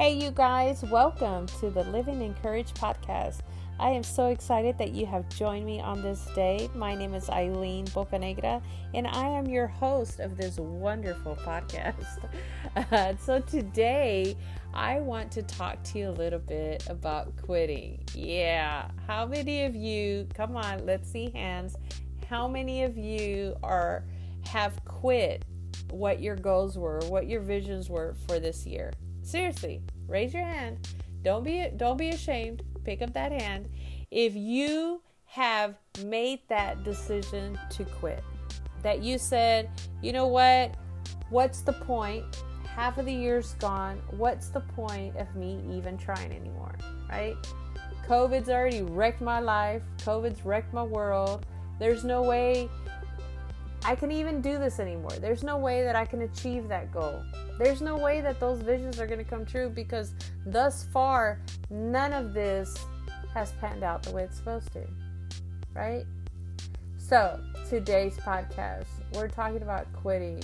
Hey, you guys, welcome to the Living Encouraged podcast. I am so excited that you have joined me on this day. My name is Eileen Bocanegra, and I am your host of this wonderful podcast. Uh, so, today I want to talk to you a little bit about quitting. Yeah, how many of you, come on, let's see hands. How many of you are have quit what your goals were, what your visions were for this year? Seriously, raise your hand. Don't be don't be ashamed. Pick up that hand. If you have made that decision to quit, that you said, you know what? What's the point? Half of the year's gone. What's the point of me even trying anymore? Right? COVID's already wrecked my life. COVID's wrecked my world. There's no way I can even do this anymore. There's no way that I can achieve that goal. There's no way that those visions are going to come true because thus far, none of this has panned out the way it's supposed to. Right? So, today's podcast, we're talking about quitting.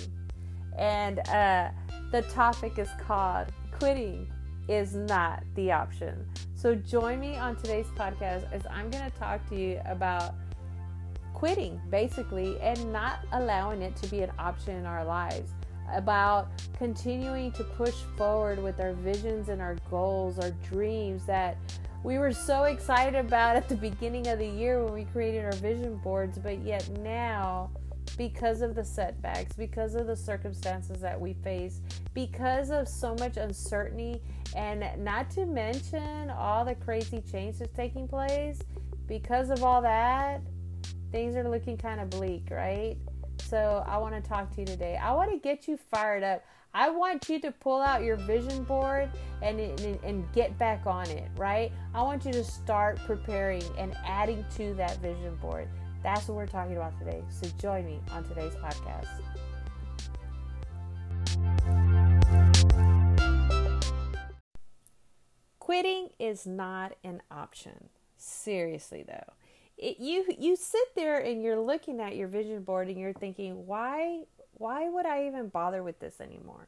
And uh, the topic is called Quitting is Not the Option. So, join me on today's podcast as I'm going to talk to you about quitting basically and not allowing it to be an option in our lives. About continuing to push forward with our visions and our goals, our dreams that we were so excited about at the beginning of the year when we created our vision boards, but yet now, because of the setbacks, because of the circumstances that we face, because of so much uncertainty, and not to mention all the crazy changes taking place, because of all that, things are looking kind of bleak, right? So I want to talk to you today. I want to get you fired up. I want you to pull out your vision board and, and, and get back on it, right? I want you to start preparing and adding to that vision board. That's what we're talking about today. So join me on today's podcast. Quitting is not an option. Seriously, though it, you you sit there and you're looking at your vision board and you're thinking why why would i even bother with this anymore?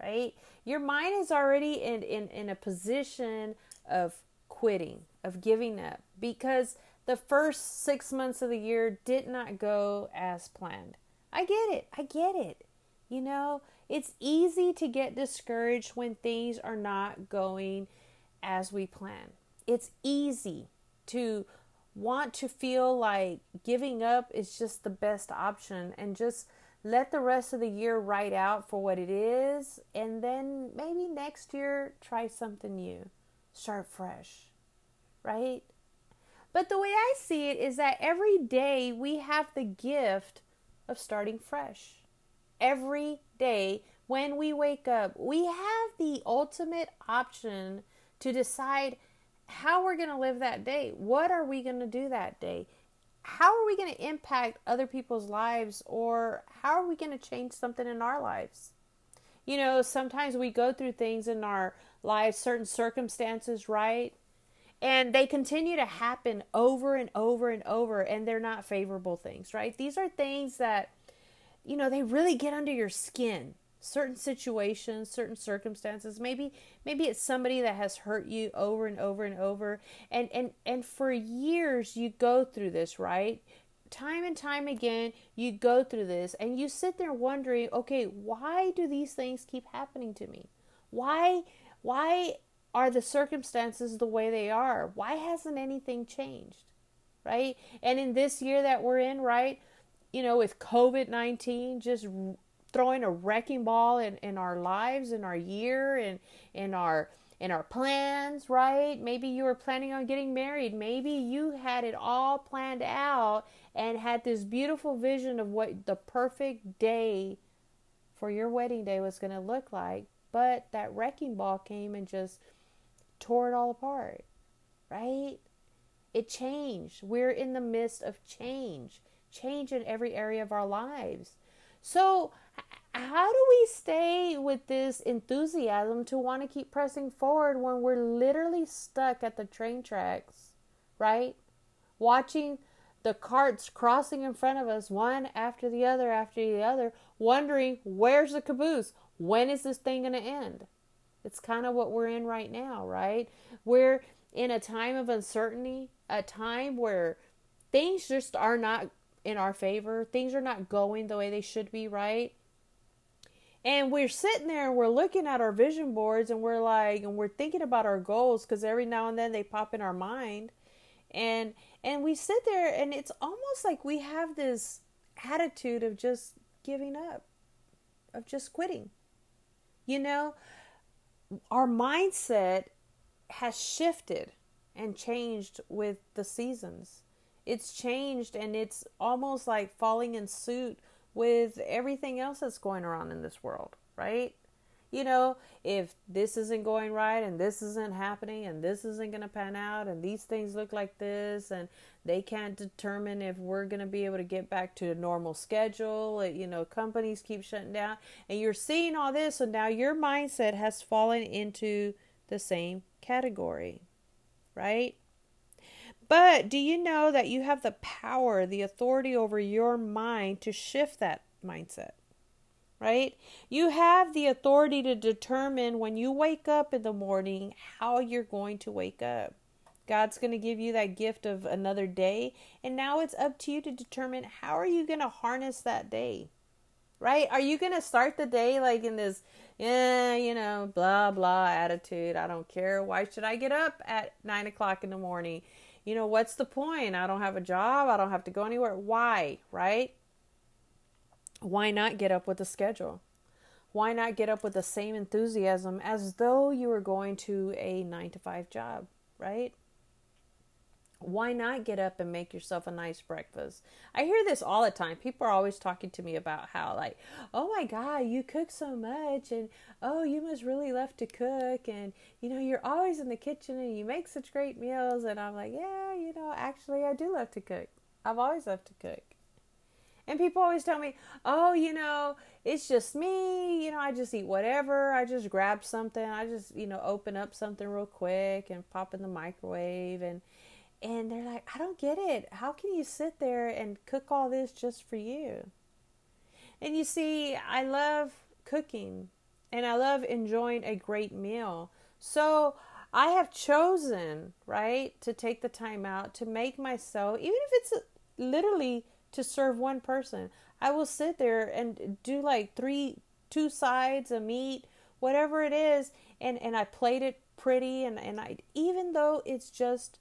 Right? Your mind is already in in, in a position of quitting of giving up because the first six months of the year did not go as planned. I get it. I get it. You know it's easy to get discouraged when things are not going as we plan. It's easy to want to feel like giving up is just the best option and just let the rest of the year write out for what it is and then maybe next year try something new. Start fresh right? But the way i see it is that every day we have the gift of starting fresh. Every day when we wake up we have the ultimate option to decide how we're going to live that day. What are we going to do that day? How are we going to impact other people's lives or how are we going to change something in our lives? You know, sometimes we go through things in our lives, certain circumstances, right? And they continue to happen over and over and over, and they're not favorable things, right? These are things that, you know, they really get under your skin certain situations certain circumstances. Maybe maybe it's somebody that has hurt you over and over and over. And and and for years you go through this right? Time and time again you go through this and you sit there wondering okay why do these things keep happening to me? Why why are the circumstances the way they are? Why hasn't anything changed? Right? And in this year that we're in right you know with covid-19 just throwing a wrecking ball in, in our lives, in our year, and in our in our plans, right? Maybe you were planning on getting married. Maybe you had it all planned out and had this beautiful vision of what the perfect day for your wedding day was going to look like. But that wrecking ball came and just tore it all apart, right? It changed. We're in the midst of change, change in every area of our lives. So, how do we stay with this enthusiasm to want to keep pressing forward when we're literally stuck at the train tracks, right? Watching the carts crossing in front of us, one after the other after the other, wondering where's the caboose? When is this thing going to end? It's kind of what we're in right now, right? We're in a time of uncertainty, a time where things just are not in our favor. Things are not going the way they should be, right? And we're sitting there and we're looking at our vision boards and we're like, and we're thinking about our goals because every now and then they pop in our mind. And and we sit there and it's almost like we have this attitude of just giving up, of just quitting. You know, our mindset has shifted and changed with the seasons. It's changed and it's almost like falling in suit with everything else that's going around in this world, right? You know, if this isn't going right and this isn't happening and this isn't going to pan out and these things look like this and they can't determine if we're going to be able to get back to a normal schedule, you know, companies keep shutting down and you're seeing all this so now your mindset has fallen into the same category, right? But do you know that you have the power, the authority over your mind to shift that mindset? Right? You have the authority to determine when you wake up in the morning how you're going to wake up. God's going to give you that gift of another day, and now it's up to you to determine how are you going to harness that day. Right? Are you going to start the day like in this yeah, you know, blah, blah attitude. I don't care. Why should I get up at nine o'clock in the morning? You know, what's the point? I don't have a job. I don't have to go anywhere. Why, right? Why not get up with a schedule? Why not get up with the same enthusiasm as though you were going to a nine to five job, right? Why not get up and make yourself a nice breakfast? I hear this all the time. People are always talking to me about how, like, oh my God, you cook so much, and oh, you must really love to cook, and you know, you're always in the kitchen and you make such great meals. And I'm like, yeah, you know, actually, I do love to cook. I've always loved to cook. And people always tell me, oh, you know, it's just me. You know, I just eat whatever. I just grab something. I just, you know, open up something real quick and pop in the microwave. And, and they're like, I don't get it. How can you sit there and cook all this just for you? And you see, I love cooking and I love enjoying a great meal. So I have chosen, right, to take the time out to make myself, even if it's literally to serve one person, I will sit there and do like three, two sides of meat, whatever it is, and, and I plate it pretty. And, and I, even though it's just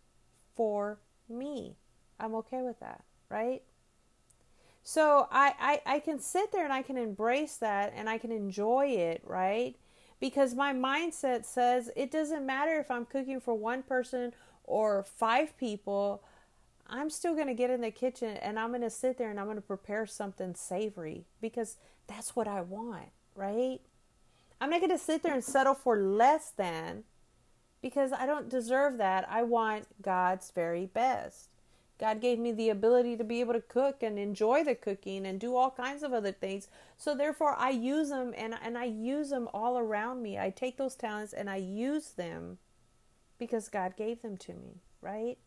for me. I'm okay with that, right? So I, I, I can sit there and I can embrace that and I can enjoy it, right? Because my mindset says it doesn't matter if I'm cooking for one person or five people, I'm still going to get in the kitchen and I'm going to sit there and I'm going to prepare something savory because that's what I want, right? I'm not going to sit there and settle for less than because I don't deserve that. I want God's very best. God gave me the ability to be able to cook and enjoy the cooking and do all kinds of other things. So therefore I use them and and I use them all around me. I take those talents and I use them because God gave them to me, right?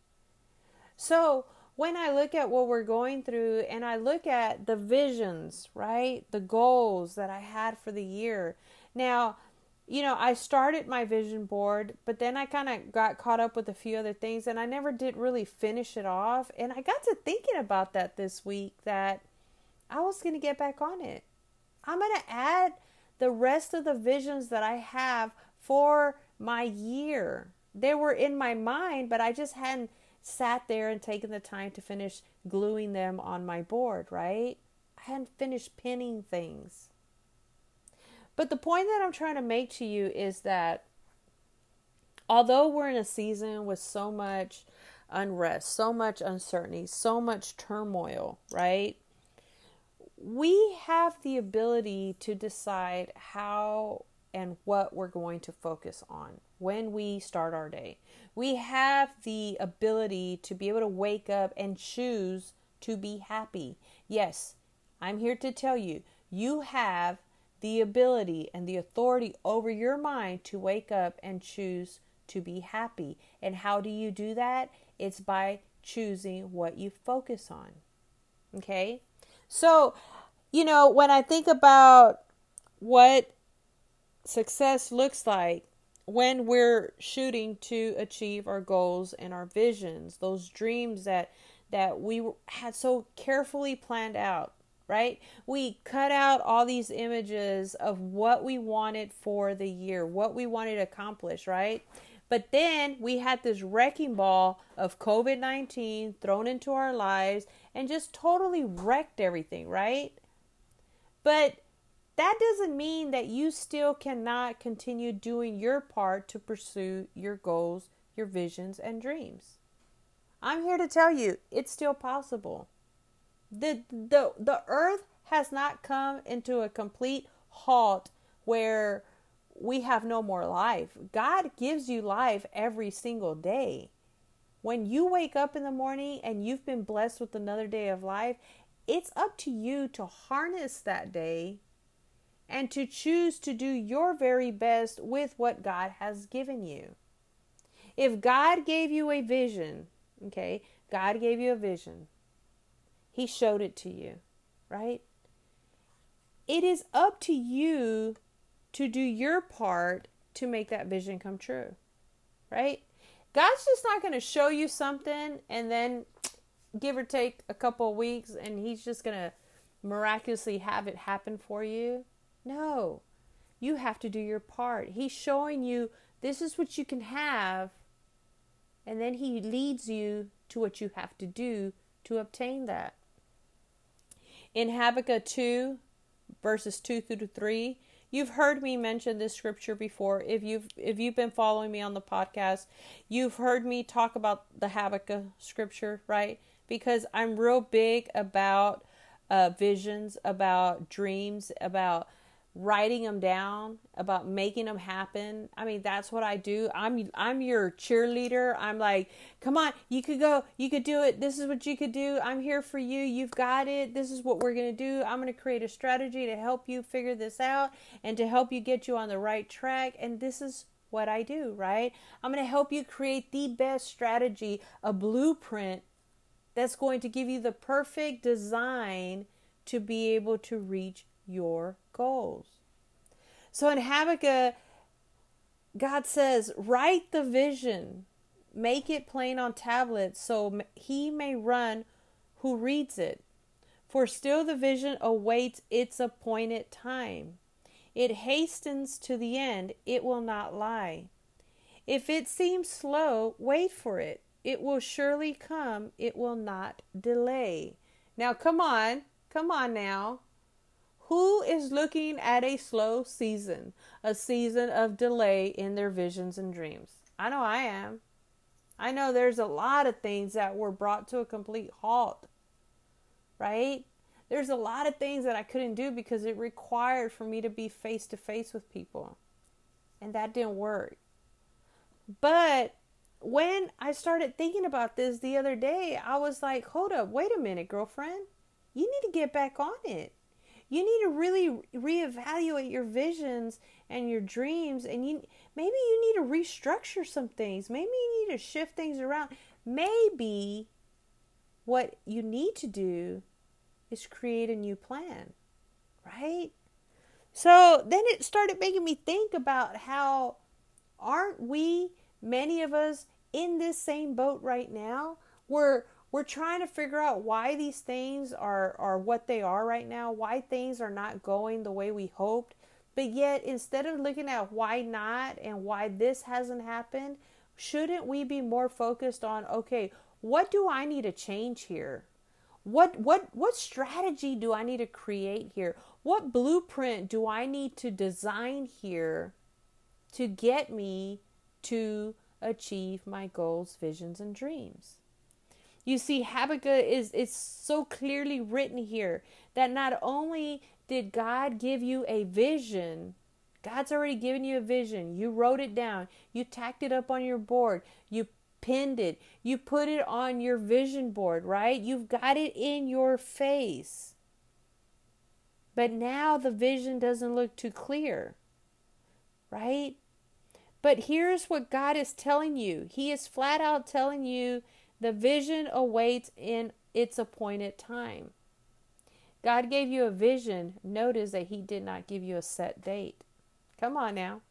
So when I look at what we're going through and I look at the visions, right? The goals that I had for the year. Now, you know, I started my vision board, but then I kind of got caught up with a few other things and I never did really finish it off. And I got to thinking about that this week that I was going to get back on it. I'm going to add the rest of the visions that I have for my year. They were in my mind, but I just hadn't sat there and taken the time to finish gluing them on my board, right? I hadn't finished pinning things. But the point that I'm trying to make to you is that although we're in a season with so much unrest, so much uncertainty, so much turmoil, right? We have the ability to decide how and what we're going to focus on when we start our day. We have the ability to be able to wake up and choose to be happy. Yes, I'm here to tell you, you have the ability and the authority over your mind to wake up and choose to be happy. And how do you do that? It's by choosing what you focus on. Okay? So, you know, when I think about what success looks like, when we're shooting to achieve our goals and our visions, those dreams that that we had so carefully planned out, right? We cut out all these images of what we wanted for the year, what we wanted to accomplish, right? But then we had this wrecking ball of COVID 19 thrown into our lives and just totally wrecked everything, right? But that doesn't mean that you still cannot continue doing your part to pursue your goals, your visions, and dreams. I'm here to tell you it's still possible. The, the, the earth has not come into a complete halt where we have no more life. God gives you life every single day. When you wake up in the morning and you've been blessed with another day of life, it's up to you to harness that day and to choose to do your very best with what God has given you. If God gave you a vision, okay, God gave you a vision, He showed it to you, right? It is up to you to do your part to make that vision come true, right? God's just not going to show you something and then give or take a couple of weeks and He's just going to miraculously have it happen for you. No, you have to do your part. He's showing you this is what you can have, and then He leads you to what you have to do to obtain that. In Habakkuk 2, verses 2 through 3, you've heard me mention this scripture before. If you've if you've been following me on the podcast, you've heard me talk about the Habakkuk scripture, right? Because I'm real big about uh, visions, about dreams, about writing them down about making them happen. I mean that's what i do. I'm i'm your cheerleader. I'm like come on you could go you could do it. This is what you could do. I'm here for you. You've got it. This is what we're going to do. I'm going to create a strategy to help you figure this out and to help you get you on the right track. And this is what i do right? I'm going to help you create the best strategy a blueprint that's going to give you the perfect design to be able to reach your goals. So in Habakkuk, God says, Write the vision, make it plain on tablets, so he may run who reads it. For still the vision awaits its appointed time. It hastens to the end, it will not lie. If it seems slow, wait for it. It will surely come, it will not delay. Now, come on, come on now. Who is looking at a slow season, a season of delay in their visions and dreams? I know I am. I know there's a lot of things that were brought to a complete halt, right? There's a lot of things that I couldn't do because it required for me to be face to face with people. And that didn't work. But when I started thinking about this the other day, I was like, hold up, wait a minute, girlfriend. You need to get back on it you need to really reevaluate your visions and your dreams and you maybe you need to restructure some things. Maybe you need to shift things around. Maybe what you need to do is create a new plan right? So then it started making me think about how aren't we many of us in this same boat right now? Where we're trying to figure out why these things are are what they are right now why things are not going the way we hoped. But yet instead of looking at why not and why this hasn't happened shouldn't we be more focused on okay what do i need to change here? What what what strategy do i need to create here? What blueprint do i need to design here to get me to achieve my goals visions and dreams you see, Habakkuk is, is so clearly written here that not only did God give you a vision, God's already given you a vision. You wrote it down, you tacked it up on your board, you pinned it, you put it on your vision board, right? You've got it in your face. But now the vision doesn't look too clear, right? But here's what God is telling you He is flat out telling you the vision awaits in its appointed time. God gave you a vision. Notice that He did not give you a set date. Come on now.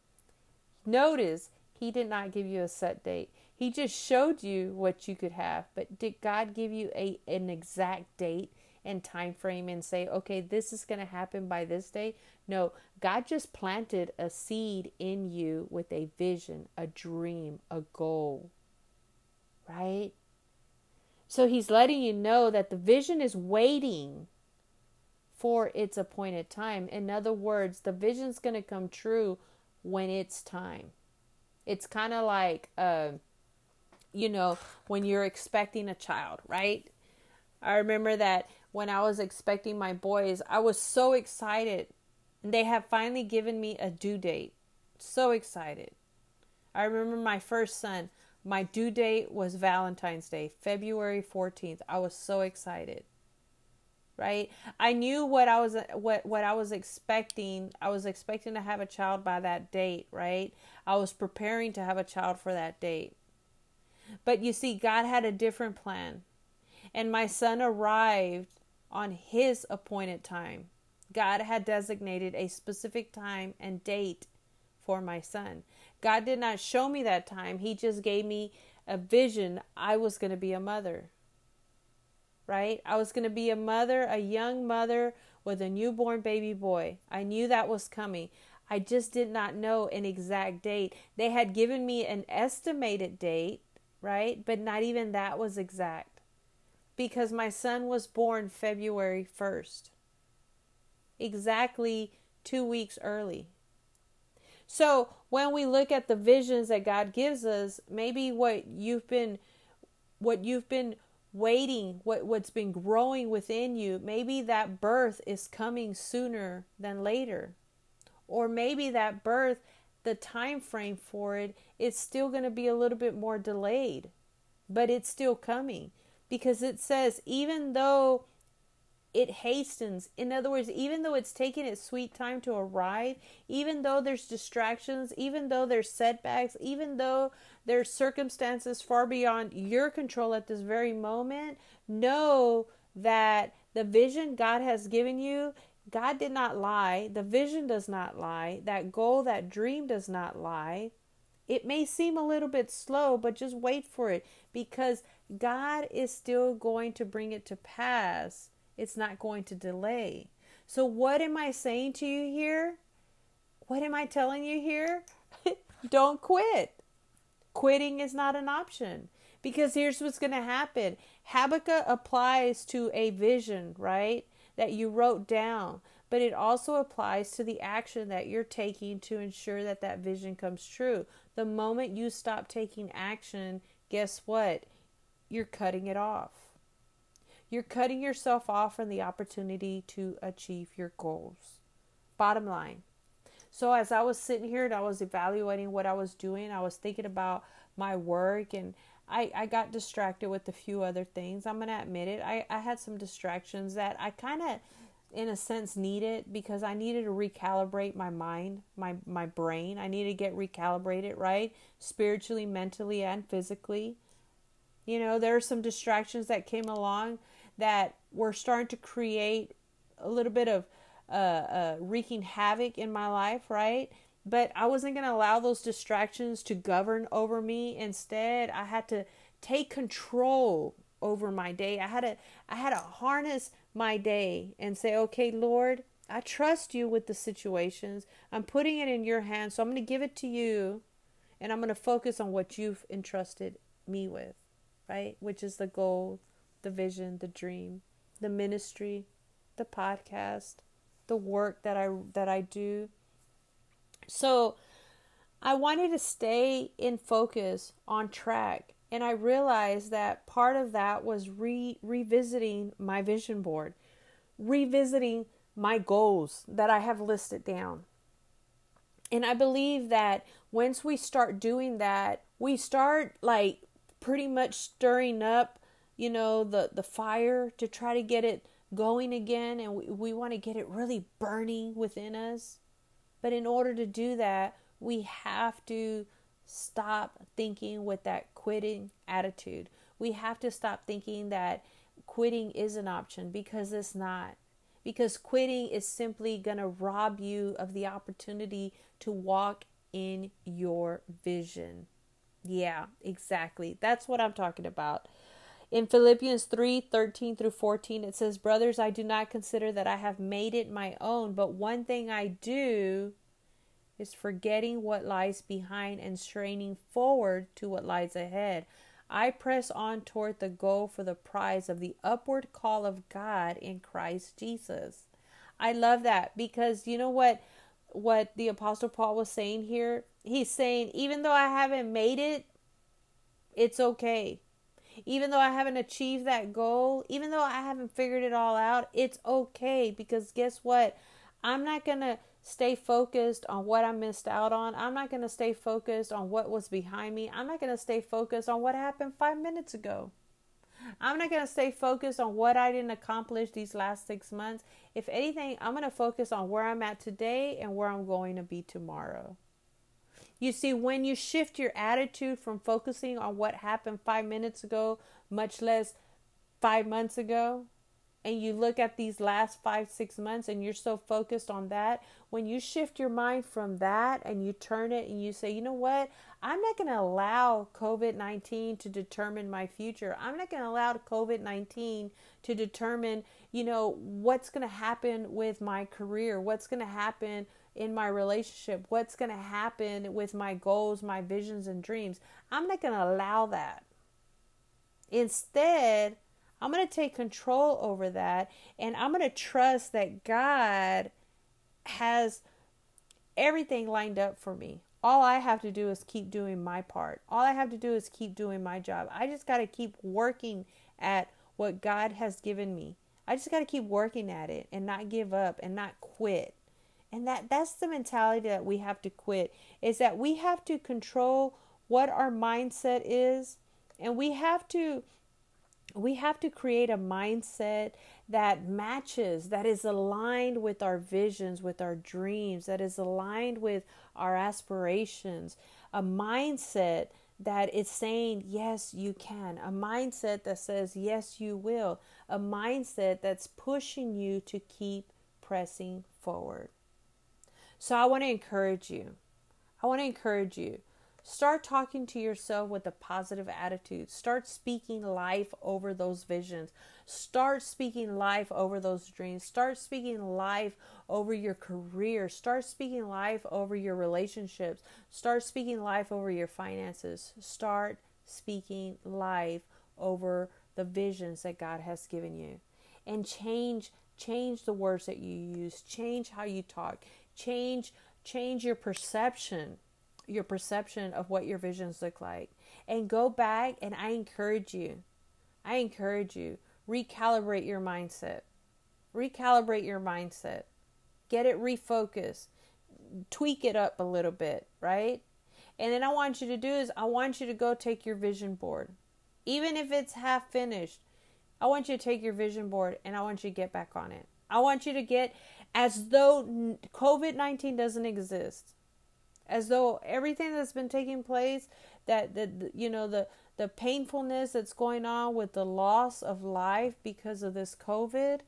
Notice he did not give you a set date. He just showed you what you could have. But did God give you a an exact date and time frame and say, "Okay, this is going to happen by this day?" No, God just planted a seed in you with a vision, a dream, a goal. Right? So he's letting you know that the vision is waiting for its appointed time. In other words, the vision's going to come true when it's time. It's kind of like, uh, you know, when you're expecting a child, right? I remember that when I was expecting my boys, I was so excited. They have finally given me a due date. So excited. I remember my first son, my due date was Valentine's Day, February 14th. I was so excited right? I knew what i was what what i was expecting. I was expecting to have a child by that date right? I was preparing to have a child for that date. But you see god had a different plan. And my son arrived on his appointed time. God had designated a specific time and date for my son god did not show me that time he just gave me a vision i was going to be a mother right? I was going to be a mother, a young mother with a newborn baby boy. I knew that was coming. I just did not know an exact date. They had given me an estimated date, right? But not even that was exact because my son was born February 1st, exactly two weeks early. So when we look at the visions that God gives us, maybe what you've been what you've been waiting, what, what's been growing within you, maybe that birth is coming sooner than later. Or maybe that birth, the time frame for it is still going to be a little bit more delayed, but it's still coming. Because it says, even though it hastens. In other words, even though it's taking its sweet time to arrive, even though there's distractions, even though there's setbacks, even though there's circumstances far beyond your control at this very moment, know that the vision God has given you, God did not lie. The vision does not lie. That goal, that dream does not lie. It may seem a little bit slow, but just wait for it because God is still going to bring it to pass it's not going to delay. So, what am I saying to you here? What am I telling you here? Don't quit. Quitting is not an option because here's what's going to happen Habakkuk applies to a vision, right? That you wrote down, but it also applies to the action that you're taking to ensure that that vision comes true. The moment you stop taking action, guess what? You're cutting it off. You're cutting yourself off from the opportunity to achieve your goals. Bottom line. So, as I was sitting here and I was evaluating what I was doing, I was thinking about my work and I, I got distracted with a few other things. I'm going to admit it. I, I had some distractions that I kind of, in a sense, needed because I needed to recalibrate my mind, my, my brain. I needed to get recalibrated, right? Spiritually, mentally, and physically. You know, there are some distractions that came along that were starting to create a little bit of uh, uh, wreaking havoc in my life, right? But I wasn't going to allow those distractions to govern over me. Instead, I had to take control over my day. I had to I had to harness my day and say, "Okay, Lord, I trust you with the situations. I'm putting it in your hands, so I'm going to give it to you, and I'm going to focus on what you've entrusted me with, right? Which is the goal the vision, the dream, the ministry, the podcast, the work that I that I do. So I wanted to stay in focus on track and I realized that part of that was re- revisiting my vision board, revisiting my goals that I have listed down. And I believe that once we start doing that, we start like pretty much stirring up you know, the, the fire to try to get it going again. And we, we want to get it really burning within us. But in order to do that, we have to stop thinking with that quitting attitude. We have to stop thinking that quitting is an option because it's not. Because quitting is simply going to rob you of the opportunity to walk in your vision. Yeah, exactly. That's what I'm talking about. In Philippians 3 13 through 14, it says, Brothers, I do not consider that I have made it my own, but one thing I do is forgetting what lies behind and straining forward to what lies ahead. I press on toward the goal for the prize of the upward call of God in Christ Jesus. I love that because you know what what the apostle Paul was saying here? He's saying even though I haven't made it, it's okay. Even though I haven't achieved that goal, even though I haven't figured it all out, it's okay because guess what? I'm not going to stay focused on what I missed out on. I'm not going to stay focused on what was behind me. I'm not going to stay focused on what happened five minutes ago. I'm not going to stay focused on what I didn't accomplish these last six months. If anything, I'm going to focus on where I'm at today and where I'm going to be tomorrow. You see, when you shift your attitude from focusing on what happened five minutes ago, much less five months ago, and you look at these last five, six months and you're so focused on that, when you shift your mind from that and you turn it and you say, you know what, I'm not going to allow COVID 19 to determine my future. I'm not going to allow COVID 19 to determine, you know, what's going to happen with my career, what's going to happen in my relationship, what's going to happen with my goals, my visions, and dreams. I'm not going to allow that. Instead, I'm going to take control over that and I'm going to trust that God has everything lined up for me. All I have to do is keep doing my part. All I have to do is keep doing my job. I just got to keep working at what God has given me. I just got to keep working at it and not give up and not quit. And that that's the mentality that we have to quit is that we have to control what our mindset is. And we have to we have to create a mindset that matches, that is aligned with our visions, with our dreams, that is aligned with our aspirations, a mindset that is saying, Yes, you can, a mindset that says, Yes, you will, a mindset that's pushing you to keep pressing forward. So I want to encourage you. I want to encourage you Start talking to yourself with a positive attitude. Start speaking life over those visions. Start speaking life over those dreams. Start speaking life over your career. Start speaking life over your relationships. Start speaking life over your finances. Start speaking life over the visions that God has given you. And change change the words that you use. Change how you talk. Change change your perception your perception of what your visions look like and go back and I encourage you. I encourage you recalibrate your mindset. Recalibrate your mindset. Get it refocused. Tweak it up a little bit, right? And then I want you to do is I want you to go take your vision board. Even if it's half finished, I want you to take your vision board and I want you to get back on it. I want you to get as though COVID 19 doesn't exist. As though everything that's been taking place that the you know the the painfulness that's going on with the loss of life because of this covid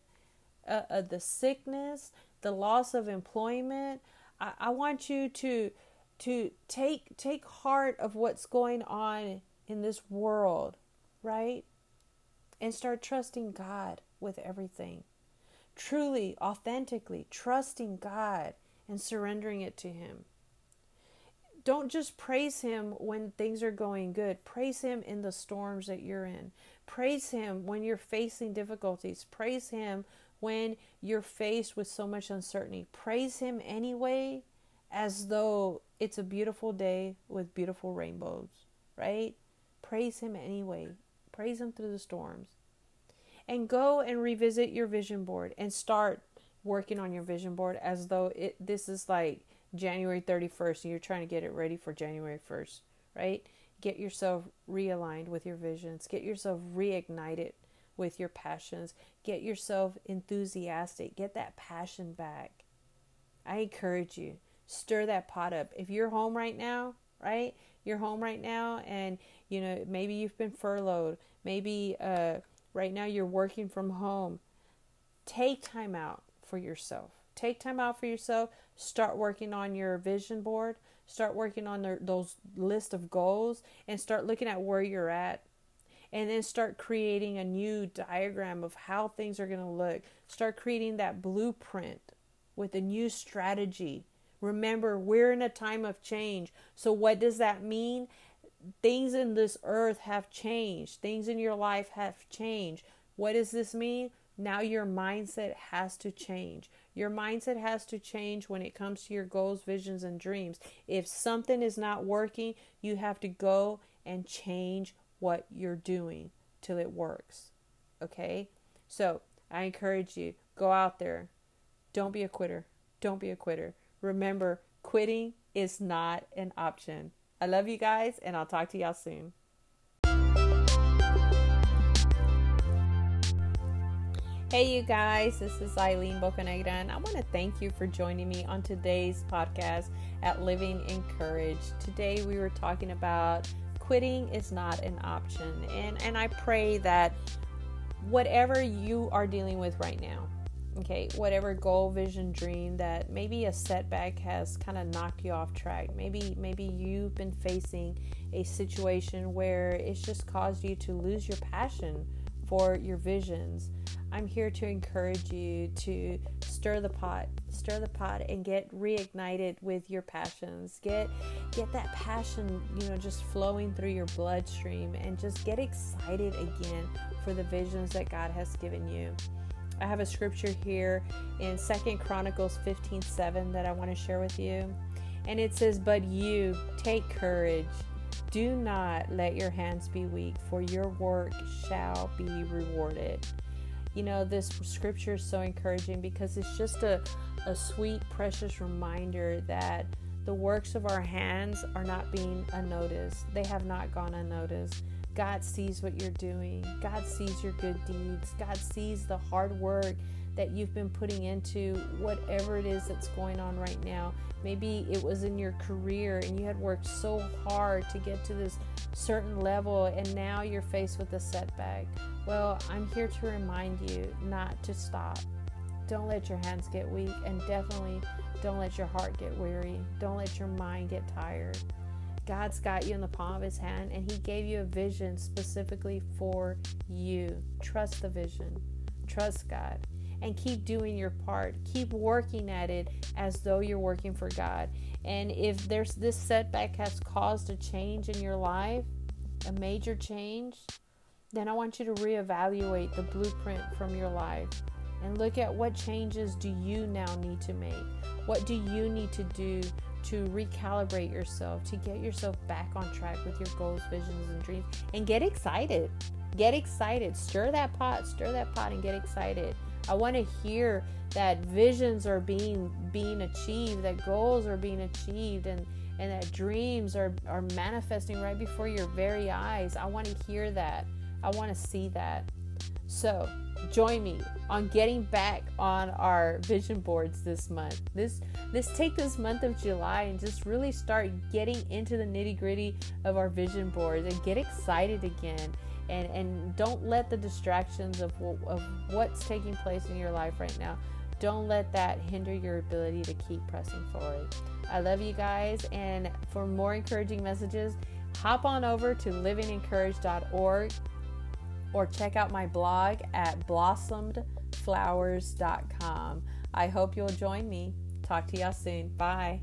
uh, uh, the sickness the loss of employment I, I want you to to take take heart of what's going on in this world right? And start trusting god with everything truly authentically trusting god and surrendering it to him don't just praise him when things are going good. Praise him in the storms that you're in. Praise him when you're facing difficulties. Praise him when you're faced with so much uncertainty. Praise him anyway as though it's a beautiful day with beautiful rainbows, right? Praise him anyway. Praise him through the storms. And go and revisit your vision board and start working on your vision board as though it this is like January 31st and you're trying to get it ready for January 1st, right? Get yourself realigned with your visions, get yourself reignited with your passions, get yourself enthusiastic, get that passion back. I encourage you, stir that pot up. If you're home right now, right? You're home right now and you know, maybe you've been furloughed, maybe uh right now you're working from home. Take time out for yourself take time out for yourself. Start working on your vision board. Start working on the, those list of goals and start looking at where you're at. And then start creating a new diagram of how things are going to look. Start creating that blueprint with a new strategy. Remember, we're in a time of change. So, what does that mean? Things in this earth have changed, things in your life have changed. What does this mean? Now your mindset has to change. Your mindset has to change when it comes to your goals, visions, and dreams. If something is not working, you have to go and change what you're doing till it works. Okay? So I encourage you go out there. Don't be a quitter. Don't be a quitter. Remember, quitting is not an option. I love you guys, and I'll talk to y'all soon. Hey, you guys, this is Eileen Bocanegra, and I want to thank you for joining me on today's podcast at Living Encouraged. Today, we were talking about quitting is not an option, and, and I pray that whatever you are dealing with right now, okay, whatever goal, vision, dream that maybe a setback has kind of knocked you off track, maybe maybe you've been facing a situation where it's just caused you to lose your passion for your visions. I'm here to encourage you to stir the pot, stir the pot and get reignited with your passions. Get get that passion, you know, just flowing through your bloodstream and just get excited again for the visions that God has given you. I have a scripture here in Second Chronicles 15:7 that I want to share with you. And it says, "But you take courage. Do not let your hands be weak, for your work shall be rewarded." you know, this scripture is so encouraging because it's just a, a sweet, precious reminder that the works of our hands are not being unnoticed. They have not gone unnoticed. God sees what you're doing. God sees your good deeds. God sees the hard work that you've been putting into whatever it is that's going on right now. Maybe it was in your career and you had worked so hard to get to this certain level and now you're faced with a setback. Well, I'm here to remind you not to stop. Don't let your hands get weak and definitely don't let your heart get weary. Don't let your mind get tired. God's got you in the palm of his hand and he gave you a vision specifically for you. Trust the vision. Trust God and keep doing your part. Keep working at it as though you're working for God. And if there's this setback has caused a change in your life, a major change, then I want you to reevaluate the blueprint from your life and look at what changes do you now need to make? What do you need to do to recalibrate yourself, to get yourself back on track with your goals, visions, and dreams? And get excited. Get excited. Stir that pot, stir that pot, and get excited. I want to hear that visions are being being achieved, that goals are being achieved, and and that dreams are are manifesting right before your very eyes. I want to hear that. I want to see that. So, join me on getting back on our vision boards this month. This this take this month of July and just really start getting into the nitty-gritty of our vision boards and get excited again. And and don't let the distractions of of what's taking place in your life right now don't let that hinder your ability to keep pressing forward. I love you guys. And for more encouraging messages hop on over to livingencourage.org or check out my blog at blossomedflowers.com. I hope you'll join me. Talk to y'all soon. Bye.